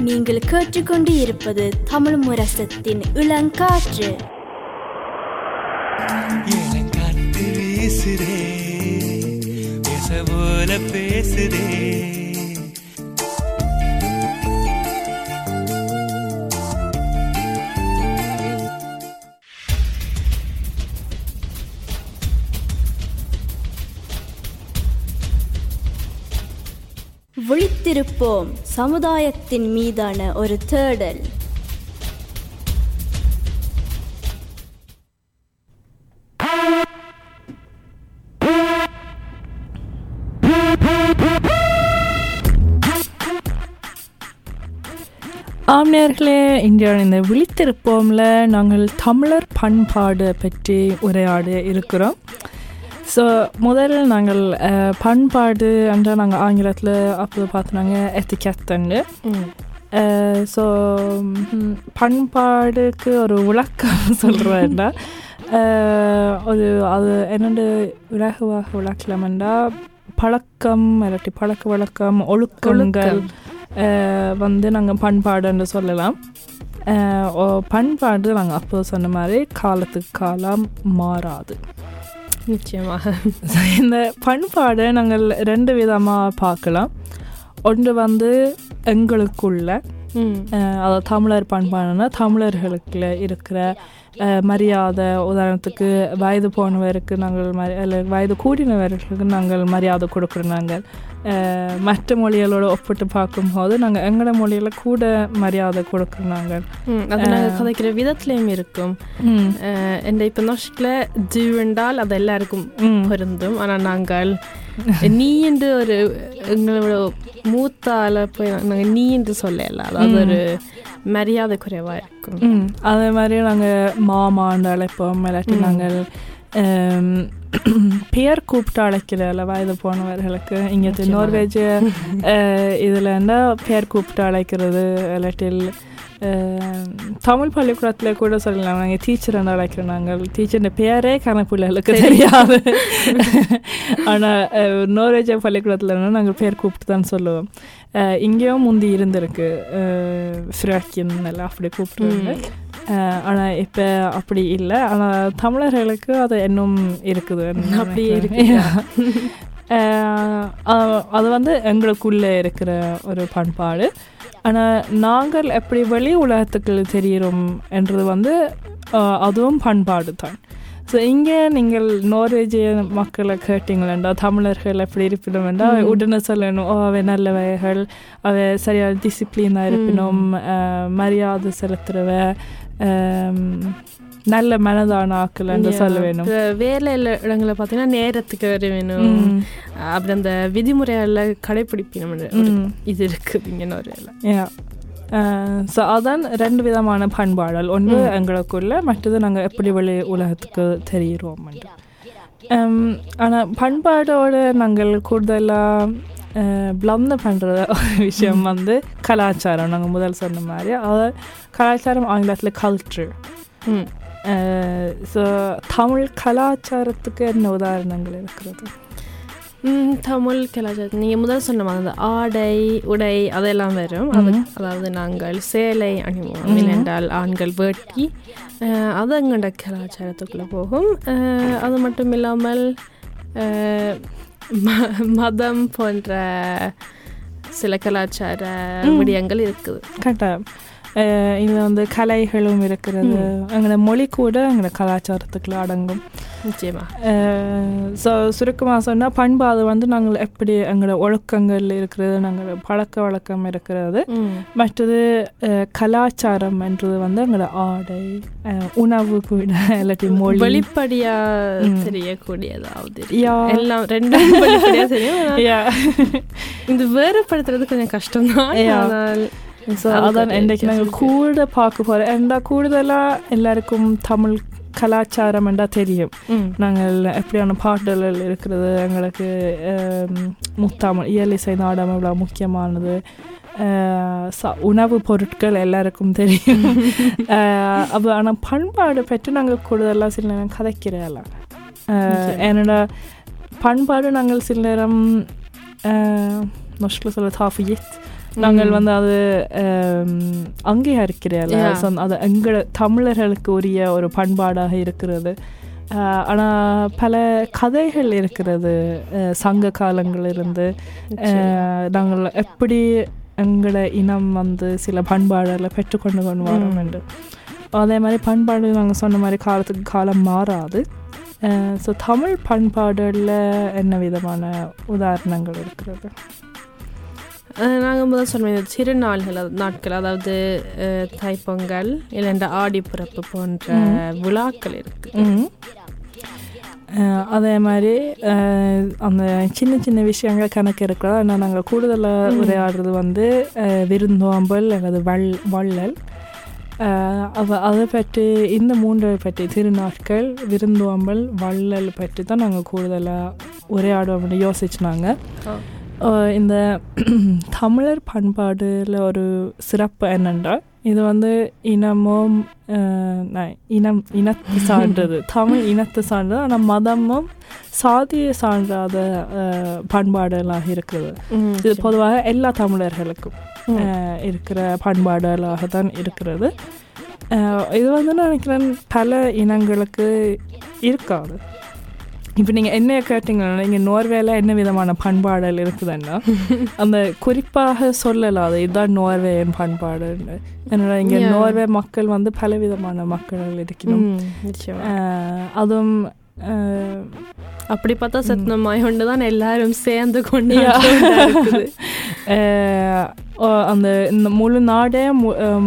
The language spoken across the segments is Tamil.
நீங்கள் கேட்டுக்கொண்டு இருப்பது தமிழ் முரசத்தின் இளங்காற்று. இளங்காத்து வீசுதே பேச போல பேசுதே. விழித்திருப்போம் சமுதாயத்தின் மீதான ஒரு தேடல். ஆம்நேர்களே இந்தியாவில் இந்த விழித்திருப்போம்ல நாங்கள் தமிழர் பண்பாடு பற்றி உரையாட இருக்கிறோம். ஸோ முதல்ல நாங்கள் அஹ், பண்பாடு என்ற நாங்கள் ஆங்கிலத்தில் அப்போ பார்த்துனாங்க எத்திக்கெத்துண்டு ஸோ பண்பாடுக்கு ஒரு விளக்கம் சொல்கிறேன்டா ஒரு அது என்னென்று விலகுவாக விளக்கலாம்டா பழக்கம் இல்லாட்டி பழக்க வழக்கம் ஒழுக்கங்கள் வந்து நாங்கள் பண்பாடுன்னு சொல்லலாம். பண்பாடு நாங்கள் அப்போ சொன்ன மாதிரி காலத்துக்கு காலம் மாறாது. நிச்சயமாக. இந்த பண்பாடை நாங்கள் ரெண்டு விதமாக பார்க்கலாம். ஒன்று வந்து எங்களுக்குள்ள அதாவது தமிழர் பண்பாடுனா தமிழர்களுக்குள்ள இருக்கிற மரியாதை உதாரணத்துக்கு வயது போனவருக்கு நாங்கள் மரி வயது கூடினவர்களுக்கு நாங்கள் மரியாதை கொடுக்குறோம் நாங்கள். மற்ற மொழிகளோட ஒப்பிட்டு பார்க்கும்போது நாங்கள் எங்களோட மொழியில் கூட மரியாதை கொடுக்குறோம் நாங்கள். அது நாங்கள் கதைக்கிற விதத்துலேயும் இருக்கும். ஜூ என்றால் அது எல்லாருக்கும் ம். பொருந்தும். ஆனால் நாங்கள் நீ என்று ஒரு எங்களோட மூத்த போய் நாங்கள் நீ என்று சொல்லல. அதாவது ஒரு மரியாதை குறைவாக இருக்கும் அதே மாதிரி நாங்கள் மாமான்னு அழைப்போம். இல்லாட்டி நாங்கள் பெயர் கூப்பிட்டு அழைக்கிறல வயது போனவர்களுக்கு. இங்கே. நார்வேஜ் இதில் பெயர் கூப்பிட்டு அழைக்கிறது. இல்லாட்டில் தமிழ் பள்ளிக்கூடத்தில் கூட சொல்லலாம். நாங்கள் டீச்சர் அழைக்கிறோம் நாங்கள் டீச்சர் பேரே கணப்பிள்ளைகளுக்கு தெரியாது. ஆனால் நார்வேஜ் பள்ளிக்கூடத்தில் நாங்கள் பேர் கூப்பிட்டு தான் சொல்லுவோம் இங்கேயும் முந்தி இருந்திருக்கு. ஃப்ராக்கின் எல்லாம் அப்படி கூப்பிடுவாங்க ஆனால் இப்போ அப்படி இல்லை. ஆனால் தமிழர்களுக்கு அது இன்னும் இருக்குது. அப்படியே இருக்கு அது வந்து எங்களுக்குள்ளே இருக்கிற ஒரு பண்பாடு. ஆனால் நாங்கள் எப்படி வெளி உலகத்துக்கு தெரிகிறோம் என்றது வந்து அதுவும் பண்பாடு தான். ஸோ இங்கே நீங்கள் நார்வேஜிய மக்களை கேட்டீங்களா தமிழர்கள் எப்படி இருப்பினும் என்றால் உடனே சொல்லணும் ஓ அவை நல்லவைகள் அவை சரியான டிசிப்ளினாக இருப்பினும் மரியாதை செலுத்துறவ நல்ல மனதான ஆக்கள் என்று சொல்ல வேணும் வேலை இடங்களை பார்த்தீங்கன்னா நேரத்துக்கு வர வேணும் ம். அப்படி அந்த விதிமுறைகளை கடைப்பிடிக்கணும் ஒரு ம். இது இருக்குது இங்கே நோரில் ஸோ அதான் ரெண்டு விதமான பண்பாடல் ஒன்று எங்களுக்குள்ள மற்றது நாங்கள் எப்படி வெளி உலகத்துக்கு தெரிகிறோம் ஆனால் பண்பாடோட நாங்கள் கூடுதலாக பிளந்த பண்ணுற ஒரு விஷயம் வந்து கலாச்சாரம். நாங்கள் முதல் சொன்ன மாதிரி அதாவது கலாச்சாரம் ஆங்கிலத்தில் கல்ச்சர் ஸோ தமிழ் கலாச்சாரத்துக்கு என்ன உதாரணங்கள் இருக்கிறது தமிழ் கலாச்சாரம் நீங்கள் முதல் சொன்ன மாதிரி அந்த ஆடை உடை அதெல்லாம் வரும் அது அதாவது நாங்கள் சேலை அணிவோம் இல்லைன்றால் ஆண்கள் வேட்டி அது எங்களோட கலாச்சாரத்துக்குள்ளே போகும் அது மட்டும் இல்லாமல் மதம் போன்ற சில கலாச்சார விடயங்கள் இருக்குது கரெக்டாக இதில் வந்து கலைகளும் இருக்கிறது எங்களோட மொழி கூட எங்களோட கலாச்சாரத்துக்குள்ள அடங்கும் நிச்சயமா ஸோ சுருக்கமாக சொன்னால் பண்பாடு வந்து நாங்கள் எப்படி எங்களோட ஒழுக்கங்கள் இருக்கிறது நாங்கள் பழக்க வழக்கம் இருக்கிறது மற்றது கலாச்சாரம் என்றது வந்து எங்களோட ஆடை உணவு கூட இல்லாட்டி மொழி வெளிப்படையா தெரியக்கூடியதாவது. எல்லாம் ரெண்டும். இது வேறுபடுத்துறது கொஞ்சம் கஷ்டம்தான் Yeah. அதான் ஒரு இன்றைக்கு நாங்கள் கூட பார்க்க போகிறோம் ஏன்னா கூடுதலாக எல்லாருக்கும் தமிழ் கலாச்சாரம் என்றா தெரியும். நாங்கள் எப்படியான பாடல்கள் இருக்கிறது எங்களுக்கு முத்தாமல் இயலிசை நாடம் எவ்வளோ முக்கியமானது உணவு பொருட்கள் எல்லாருக்கும் தெரியும் அப்போ ஆனால் பண்பாடு பற்றி நாங்கள் கூடுதலாக சில நேரம் கதைக்கிறேன் என்னோட பண்பாடு நாங்கள் சில நேரம் நொஷ்கில் சொல்ல தாஃபியித் நாங்கள் வந்து அது Yeah. So, அது எங்கள தமிழர்களுக்கு உரிய ஒரு பண்பாடாக இருக்கிறது. ஆஹ், ஆனா பல கதைகள் இருக்கிறது சங்க காலங்களிலிருந்து. நாங்கள் எப்படி எங்களோட இனம் வந்து சில பண்பாடுகளை பெற்றுக்கொண்டு கொண்டு வரோம். என்று. அதே மாதிரி பண்பாடு நாங்கள் சொன்ன மாதிரி காலத்துக்கு காலம் மாறாது. ஸோ தமிழ் பண்பாடுல என்ன விதமான உதாரணங்கள் இருக்கிறது? நாங்கள் முதல் சொன்ன இந்த திருநாள்கள் அது- நாட்கள் அதாவது தைப்பொங்கல் இல்லைன்ற ஆடிப்பிறப்பு போன்ற விழாக்கள் இருக்கு ம். அஹ் அதே மாதிரி அந்த சின்ன சின்ன விஷயங்கள் கணக்கு இருக்கிறதா ஆனால் நாங்கள் கூடுதலாக உரையாடுறது வந்து விருந்தோம்பல் அல்லது வள் வள்ளல் அவ அதை பற்றி இந்த மூன்றை பற்றி திருநாட்கள் விருந்தோம்பல் வள்ளல் பற்றி தான் நாங்கள் கூடுதலாக உரையாடுவோம்னு யோசிச்சுனாங்க அஹ், இந்த தமிழர் பண்பாடுல ஒரு சிறப்பு என்னென்றால் இது வந்து இனமும் இனம் இனத்தை சார்ந்தது. தமிழ் இனத்தை சார்ந்தது. ஆனால் மதமும் சாதியை சார்ந்தாத அஹ், பண்பாடுகளாக இருக்கிறது. இது பொதுவாக எல்லா தமிழர்களுக்கும் இருக்கிற பண்பாடுகளாக தான் இருக்கிறது. இது வந்து நான் நினைக்கிறேன் பல இனங்களுக்கு இருக்காது. இப்போ நீங்கள் என்ன கேட்டிங்கன்னா நீங்கள் நோர்வேல என்ன விதமான பண்பாடுகள் இருக்குதுன்னா அந்த குறிப்பாக சொல்லலாம் அது இதுதான் நோர்வேயின் பண்பாடுன்னு. ஏன்னா இங்கே. நோர்வே மக்கள் வந்து பல விதமான மக்கள் இருக்கணும் அதுவும் அப்படி பார்த்தா சத்னமாய் ஒன்று தான் எல்லாரும் சேர்ந்து கொண்டு அந்த இந்த முழு நாடே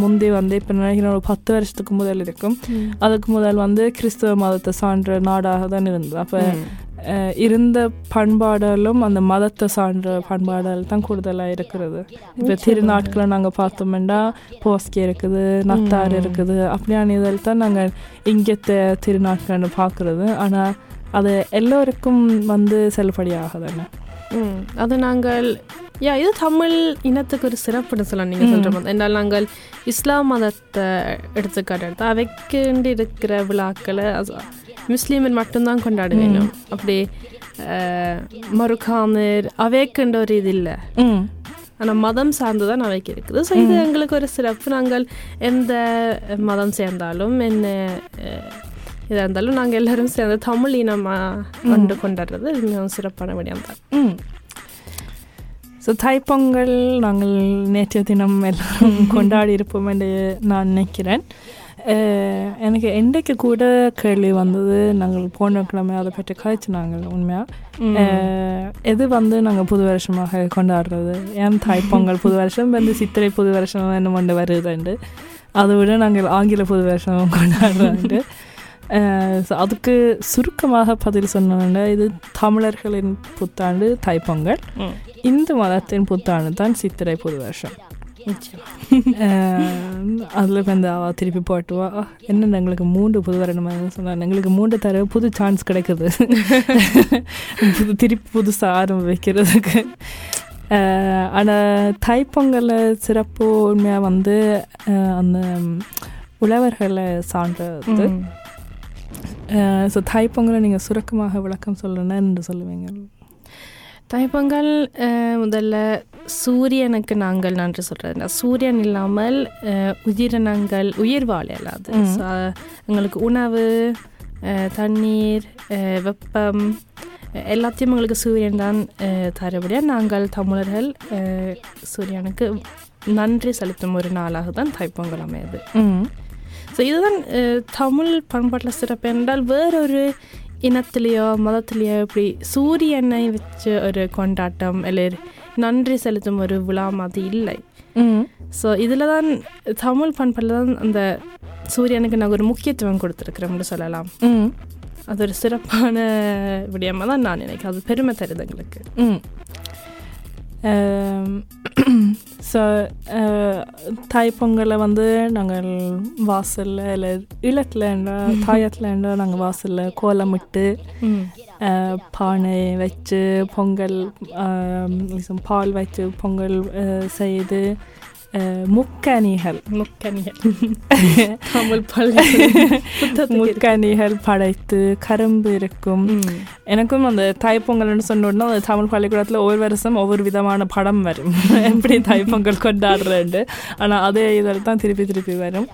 முந்தி வந்து இப்போ நினைக்கிறேன் ஒரு பத்து வருஷத்துக்கு முதல் இருக்கும். அதுக்கு முதல் வந்து கிறிஸ்தவ மதத்தை சார்ந்த நாடாக தான் இருந்தது. அப்போ இருந்த பண்பாடுகளும் அந்த மதத்தை சார்ந்த பண்பாடுகள் தான் கூடுதலாக இருக்கிறது. இப்போ திருநாட்களை நாங்கள் பார்த்தோம்னா போஸ்கி இருக்குது நத்தார் இருக்குது அப்படியான இதில் தான் நாங்கள் இங்கத்த திருநாட்கள்னு பார்க்குறது. ஆனால் அது எல்லோருக்கும் வந்து செல்லுபடியாகுதுன்னு ம், அது நாங்கள் யா இது தமிழ் இனத்துக்கு ஒரு சிறப்புன்னு சொல்லலாம் நீங்கள் சொல்கிற மாதிரி. என்றால் நாங்கள் இஸ்லாம் மதத்தை எடுத்துக்காட்டு எடுத்து அவைக்கு இருக்கிற விழாக்களை அது முஸ்லீமில் மட்டும்தான் கொண்டாட வேணும் அப்படி அஹ், மறுக்காமர் அவைக்குன்ற ஒரு இது இல்லை. ஆனால் மதம் சார்ந்து தான் அவைக்கு இருக்குது. ஸோ இது எங்களுக்கு ஒரு சிறப்பு. நாங்கள் எந்த மதம் சேர்ந்தாலும் என்ன இதாக இருந்தாலும் நாங்கள் எல்லாரும் சேர்ந்து தமிழ் இனமாக கொண்டு கொண்டாடுறது மிகவும் சிறப்பான விடயம் தான். ஸோ தைப்பொங்கல் நாங்கள் நேற்றைய தினம் எல்லாரும் கொண்டாடி இருப்போம் என்று நான் நினைக்கிறேன். எனக்கு என்றைக்கு கூட கேள்வி வந்தது நாங்கள் போன கிழமை அதை பற்றி கழிச்சு நாங்கள் உண்மையாக எது வந்து நாங்கள் புது வருஷமாக கொண்டாடுறது ஏன் தைப்பொங்கல் புது வருஷம் வந்து சித்திரை புது வருஷம் என்ன கொண்டு வருதுண்டு அதை விட நாங்கள் ஆங்கில புது வருஷம் கொண்டாடுறோண்டு அதுக்கு சுருக்கமாக பதில் சொன்னோன்னா இது தமிழர்களின் புத்தாண்டு தைப்பொங்கல் இந்து மதத்தின் புத்தாண்டு தான் சித்திரை புது வருஷம் அதில் வந்து அவள் திருப்பி போட்டுவா "ஆ, என்னென்ன எங்களுக்கு மூன்று புது வருடம் சொன்னாங்க. எங்களுக்கு மூன்று தடவை புது சான்ஸ் கிடைக்குது. புது திருப்பி புதுசாக ஆரம்பிக்கிறதுக்கு ஆனால் தைப்பொங்கலில் சிறப்பு உண்மையாக வந்து அஹ், அந்த உழவர்களை சார்ந்தது ஸோ தைப்பொங்கலை நீங்கள் சுருக்கமாக விளக்கம் சொல்லணும்னா என்று சொல்லுவீங்க? தைப்பொங்கல் அஹ், முதல்ல சூரியனுக்கு நாங்கள் நன்றி சொல்கிறது சூரியன் இல்லாமல் உயிரினங்கள் உயிர் வாழ எங்களுக்கு உணவு தண்ணீர் வெப்பம் எல்லாத்தையும் எங்களுக்கு சூரியன் தான் தரபடியாக நாங்கள் தமிழர்கள் சூரியனுக்கு நன்றி செலுத்தும் ஒரு நாளாக தான் தைப்பொங்கல் அமையுது. ஸோ இதுதான் தமிழ் பண்பாட்டில் சிறப்பு என்றால் வேறொரு இனத்திலேயோ மதத்திலேயோ இப்படி சூரியனை வச்சு ஒரு கொண்டாட்டம் இல்லை நன்றி செலுத்தும் ஒரு விழா மாதிரி இல்லை. ஸோ இதில் தான் தமிழ் பண்பாட்டில் தான் அந்த சூரியனுக்கு நாங்கள் ஒரு முக்கியத்துவம் கொடுத்துருக்குறோம்னு சொல்லலாம். அது ஒரு சிறப்பான விடயமாக தான் நான் நினைக்கிறேன். அது பெருமை தருது எங்களுக்கு. ஸோ தைப்பொங்கலை வந்து நாங்கள் வாசலில் இல்லை இல்லத்துலேண்டா தாயத்துலேண்டா நாங்கள் வாசலில் கோலமிட்டு பானை வச்சு பொங்கல் பால் வச்சு பொங்கல் செய்து முக்கணிகள் முக்கணிகள் தமிழ். முக்கணிகள் படைத்து கரும்பு இருக்கும். எனக்கும் அந்த தைப்பொங்கல்னு சொன்ன உடனே அந்த தமிழ் பள்ளிக்கூடத்தில் ஒவ்வொரு வருஷம் ஒவ்வொரு விதமான படம் வரும் எப்படி தைப்பொங்கல் கொண்டாடுறேன்ட்டு ஆனால் அதே இதில் தான் திருப்பி திருப்பி வரும்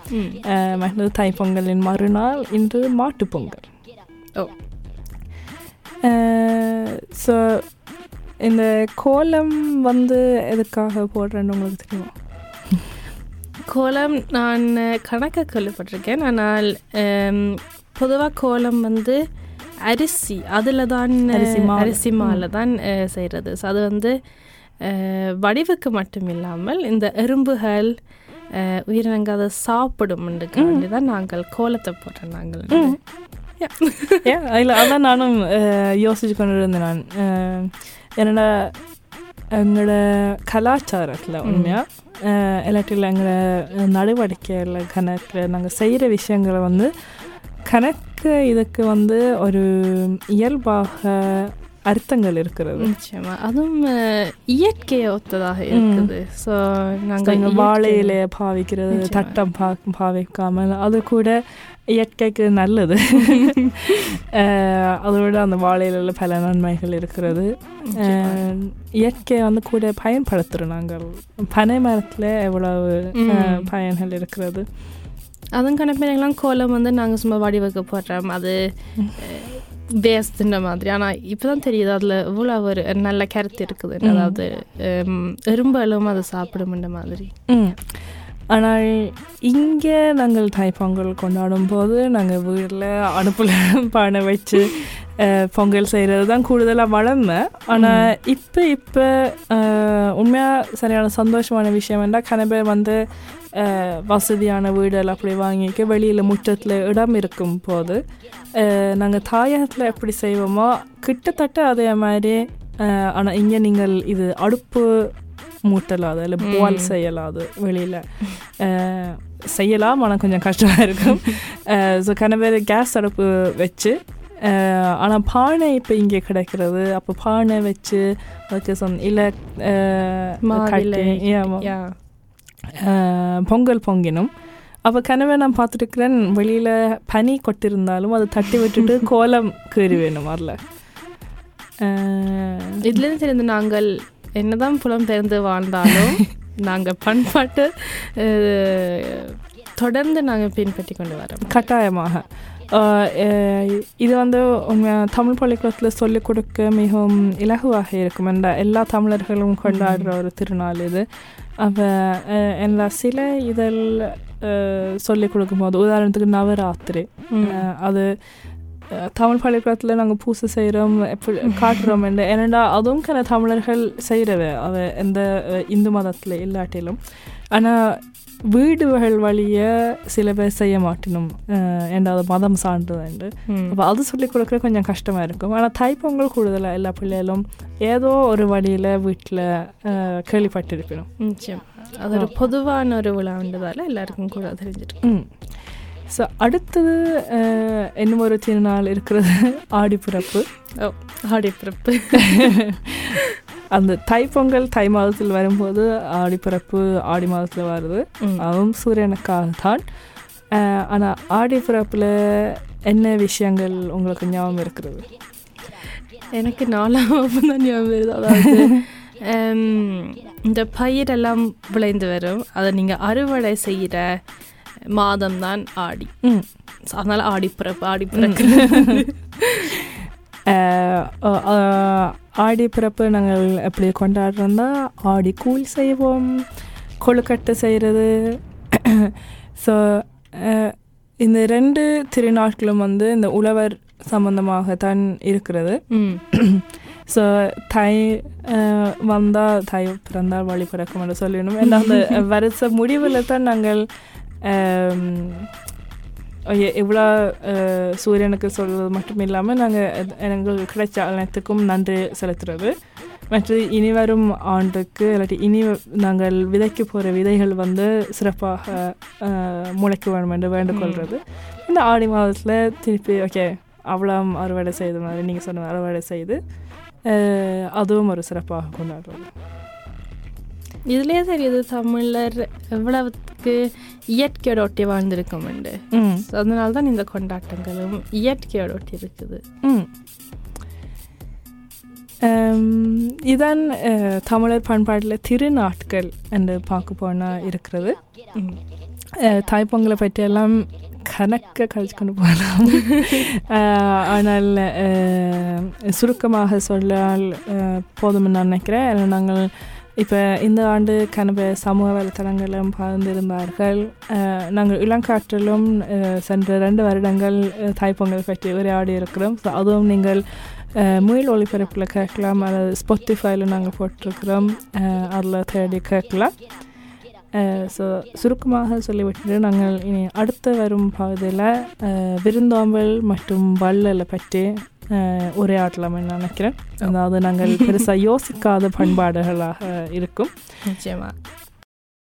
மற்றது தைப்பொங்கலின் மறுநாள் இன்று மாட்டுப் பொங்கல் ஓ ஸோ இந்த கோலம் வந்து எதுக்காக போடுறேன்னு உங்களுக்கு தெரியுமா கோலம் நான் கணக்க கேள்விப்பட்டிருக்கேன். ஆனால் பொதுவாக கோலம் வந்து அரிசி அதில் தான் அரிசி மாவு. அரிசி மாவில் தான் செய்கிறது ஸோ அது வந்து வடிவுக்கு மட்டும் இல்லாமல் இந்த எறும்புகள் அஹ், உயிரினங்கள் அதை சாப்பிடும்ன்றதுக்காண்டி தான் நாங்கள் கோலத்தை போடுறோம் நாங்கள் இல்லை அதான் நானும் யோசிச்சு கொண்டு இருந்தேன் நான் என்னோட எங்களோட கலாச்சாரத்தில் உண்மையாக இல்லாட்டில் எங்களோட நடவடிக்கையில் கணக்கில் நாங்கள் செய்கிற விஷயங்களை வந்து கணக்கு இதுக்கு வந்து ஒரு இயல்பாக அர்த்தங்கள் இருக்கிறது. நிச்சயமா. அதுவும் இயற்கையை ஒத்ததாக இருக்குது. ஸோ நாங்கள் வாழையில பாவிக்கிறது. தட்டம் பா பாவிக்காமல் அது கூட இயற்கைக்கு நல்லது. அதோட அந்த வாழையில பல நன்மைகள் இருக்கிறது. இயற்கையை வந்து கூட பயன்படுத்துகிறோம் நாங்கள். பனை மரத்தில் எவ்வளவு. பயன்கள் இருக்கிறது. அதுவும் கணப்பெல்லாம் கோலம் வந்து நாங்கள் சும்மா வடிவுக்கு போடுறோம். அது வேஸ்ட்டுன்ற மாதிரி. ஆனால் இப்போ தான் தெரியுது அதில் இவ்வளோ ஒரு நல்ல கருத்து இருக்குது. அதாவது எறும்பலும் அதை சாப்பிடும்ன்ற மாதிரி. ம். ஆனால் இங்கே நாங்கள் தைப்பொங்கல் கொண்டாடும் போது நாங்கள் வீட்டில் அடுப்பில் பானை வச்சு பொங்கல் செய்கிறது தான் கூடுதலாக வளமை ஆனால் இப்போ இப்போ உண்மையாக சரியான சந்தோஷமான விஷயம் என்றால் கன பேர் வந்து வசதியான வீடுகள் அப்படி வாங்கிக்க வெளியில் முற்றத்தில் இடம் இருக்கும் போது நாங்கள் தாயகத்தில் எப்படி செய்வோமோ கிட்டத்தட்ட அதே மாதிரி ஆனால் இங்கே நீங்கள் இது அடுப்பு மூட்டலாது இல்லை பால். செய்யலாது வெளியில் செய்யலாம் ஆனால் கொஞ்சம் கஷ்டமாக இருக்கும் ஸோ கனவேறு கேஸ் அடுப்பு வச்சு ஆனால் பானை இப்போ இங்கே கிடைக்கிறது அப்போ பானை வச்சு அதுக்கு சொன்ன இல்லை பொங்கல் பொங்கினும். அப்போ கனவே நான் பார்த்துருக்கிறேன் வெளியில் பனி கொட்டிருந்தாலும் அதை தட்டி விட்டுட்டு கோலம் கீறி வேணும் அதில் இதுலேருந்து தெரிந்து நாங்கள் என்னதான் புலம்பெயர்ந்து வாழ்ந்தாலும் நாங்கள் பண்பாட்டு தொடர்ந்து நாங்கள் பின்பற்றி கொண்டு வரோம். கட்டாயமாக. இது வந்து தமிழ் பள்ளிக்கூடத்தில் சொல்லிக் கொடுக்க மிகவும் இலகுவாக இருக்கும் என்ற எல்லா தமிழர்களும் கொண்டாடுற ஒரு திருநாள் இது. அஹ், எல்லா சில இதழ் அஹ், சொல்லிக் கொடுக்கும்போது உதாரணத்துக்கு நவராத்திரி. அது தமிழ் பள்ளிக்கூடத்தில் நாங்கள் பூசை செய்கிறோம் எப்படி காட்டுறோம் என்று. ஏனெண்டா அதுவும் கன தமிழர்கள் செய்கிறவ அவ எந்த இந்து மதத்தில் இல்லாட்டிலும். ஆனால் வீடுகள் வழிய சில பேர் செய்ய மாட்டினும். ஏண்டா அது மதம் சார்ந்தது ம். அப்போ அது சொல்லிக் கொடுக்குற கொஞ்சம் கஷ்டமாக இருக்கும். ஆனால் தைப்பொங்கல் கூடுதலாக எல்லா பிள்ளைகளும் ஏதோ ஒரு வழியில் வீட்டில் கேள்விப்பட்டிருக்கணும். நிச்சயம். அது ஒரு பொதுவான ஒரு விழான்றதால எல்லாருக்கும் கூட தெரிஞ்சிருக்கு ஸோ அடுத்தது இன்னும் ஒரு திருநாள் இருக்கிறது. ஆடிப்பிறப்பு ஓ ஆடிப்பிறப்பு அந்த தைப்பொங்கல் தை மாதத்தில் வரும்போது ஆடிப்பிறப்பு ஆடி மாதத்தில் வருது. அதுவும் சூரியனுக்காக தான். ஆனால் ஆடிப்பிறப்பில் என்ன விஷயங்கள் உங்களுக்கு ஞாபகம் இருக்கிறது? எனக்கு நாலாம் வகுப்பு தான் ஞாபகம் வருது. அதாவது இந்த பயிரெல்லாம் விளைந்து வரும். அதை நீங்கள் அறுவடை செய்கிற மாதம் தான் ஆடி அதனால ஆடி பிறப்பு ஆடி ஆடி பிறப்பு நாங்கள் எப்படி கொண்டாடுறோம்னா ஆடி கூழ் செய்வோம் கொழுக்கட்டை செய்கிறது ஸோ இந்த ரெண்டு திருநாட்களும் வந்து இந்த உழவர் சம்பந்தமாகத்தான் இருக்கிறது. ஸோ தை வந்தால் தை பிறந்தால் வழி பிறக்கும் என்று சொல்லணும் ஏன்னா அந்த வருஷ முடிவில் தான் நாங்கள் எவ்வளோ சூரியனுக்கு சொல்வது மட்டும் இல்லாமல் நாங்கள் எங்களுக்கு கிடைச்ச அனைத்துக்கும் நன்றி செலுத்துறது. மற்றது இனி வரும் ஆண்டுக்கு இல்லாட்டி இனி நாங்கள் விதைக்க போகிற விதைகள் வந்து சிறப்பாக முளைக்க வேண்டும் என்று வேண்டுகொள்கிறது இந்த ஆடி மாதத்தில் திருப்பி ஓகே அவ்வளோ அறுவடை செய்த மாதிரி நீங்கள் சொன்ன அறுவடை செய்து அதுவும் ஒரு சிறப்பாக கொண்டாடுறது. இதுலயே தெரியுது தமிழர் எவ்வளவுக்கு இயற்கையோட ஒட்டி வாழ்ந்திருக்கோம் ம். அதனால தான் இந்த கொண்டாட்டங்களும் இயற்கையோட ஒட்டி இருக்குது. இதான் தமிழர் பண்பாட்டில் திருநாட்கள் என்று பார்க்க போனால் இருக்கிறது. தாய்ப்பொங்கலை பற்றியெல்லாம் கணக்க கழிச்சு கொண்டு போகலாம் ஆனால் சுருக்கமாக சொல்லால் போதும்னு நான் நினைக்கிறேன். நாங்கள் இப்போ இந்த ஆண்டு கனவு சமூக வலைத்தளங்களும் பகிர்ந்திருந்தார்கள் நாங்கள் இளங்காற்றிலும் சென்ற ரெண்டு வருடங்கள் தாய்ப்பொங்கல் பற்றி உரையாடி இருக்கிறோம் ஸோ அதுவும் நீங்கள் முயல் ஒளிபரப்பில் கேட்கலாம். அல்லது ஸ்பாட்டிஃபைல நாங்கள் போட்டிருக்கிறோம். அதில் தேடி கேட்கலாம். ஸோ சுருக்கமாக சொல்லிவிட்டு நாங்கள் இனி அடுத்து வரும் பகுதியில் விருந்தோம்பல் மற்றும் வள்ளலை பற்றி அஹ், உரையாடலாம்னு நினைக்கிறேன் அதாவது நாங்கள் பெருசாக யோசிக்காத பண்பாடுகளாக இருக்கும் நிச்சயமா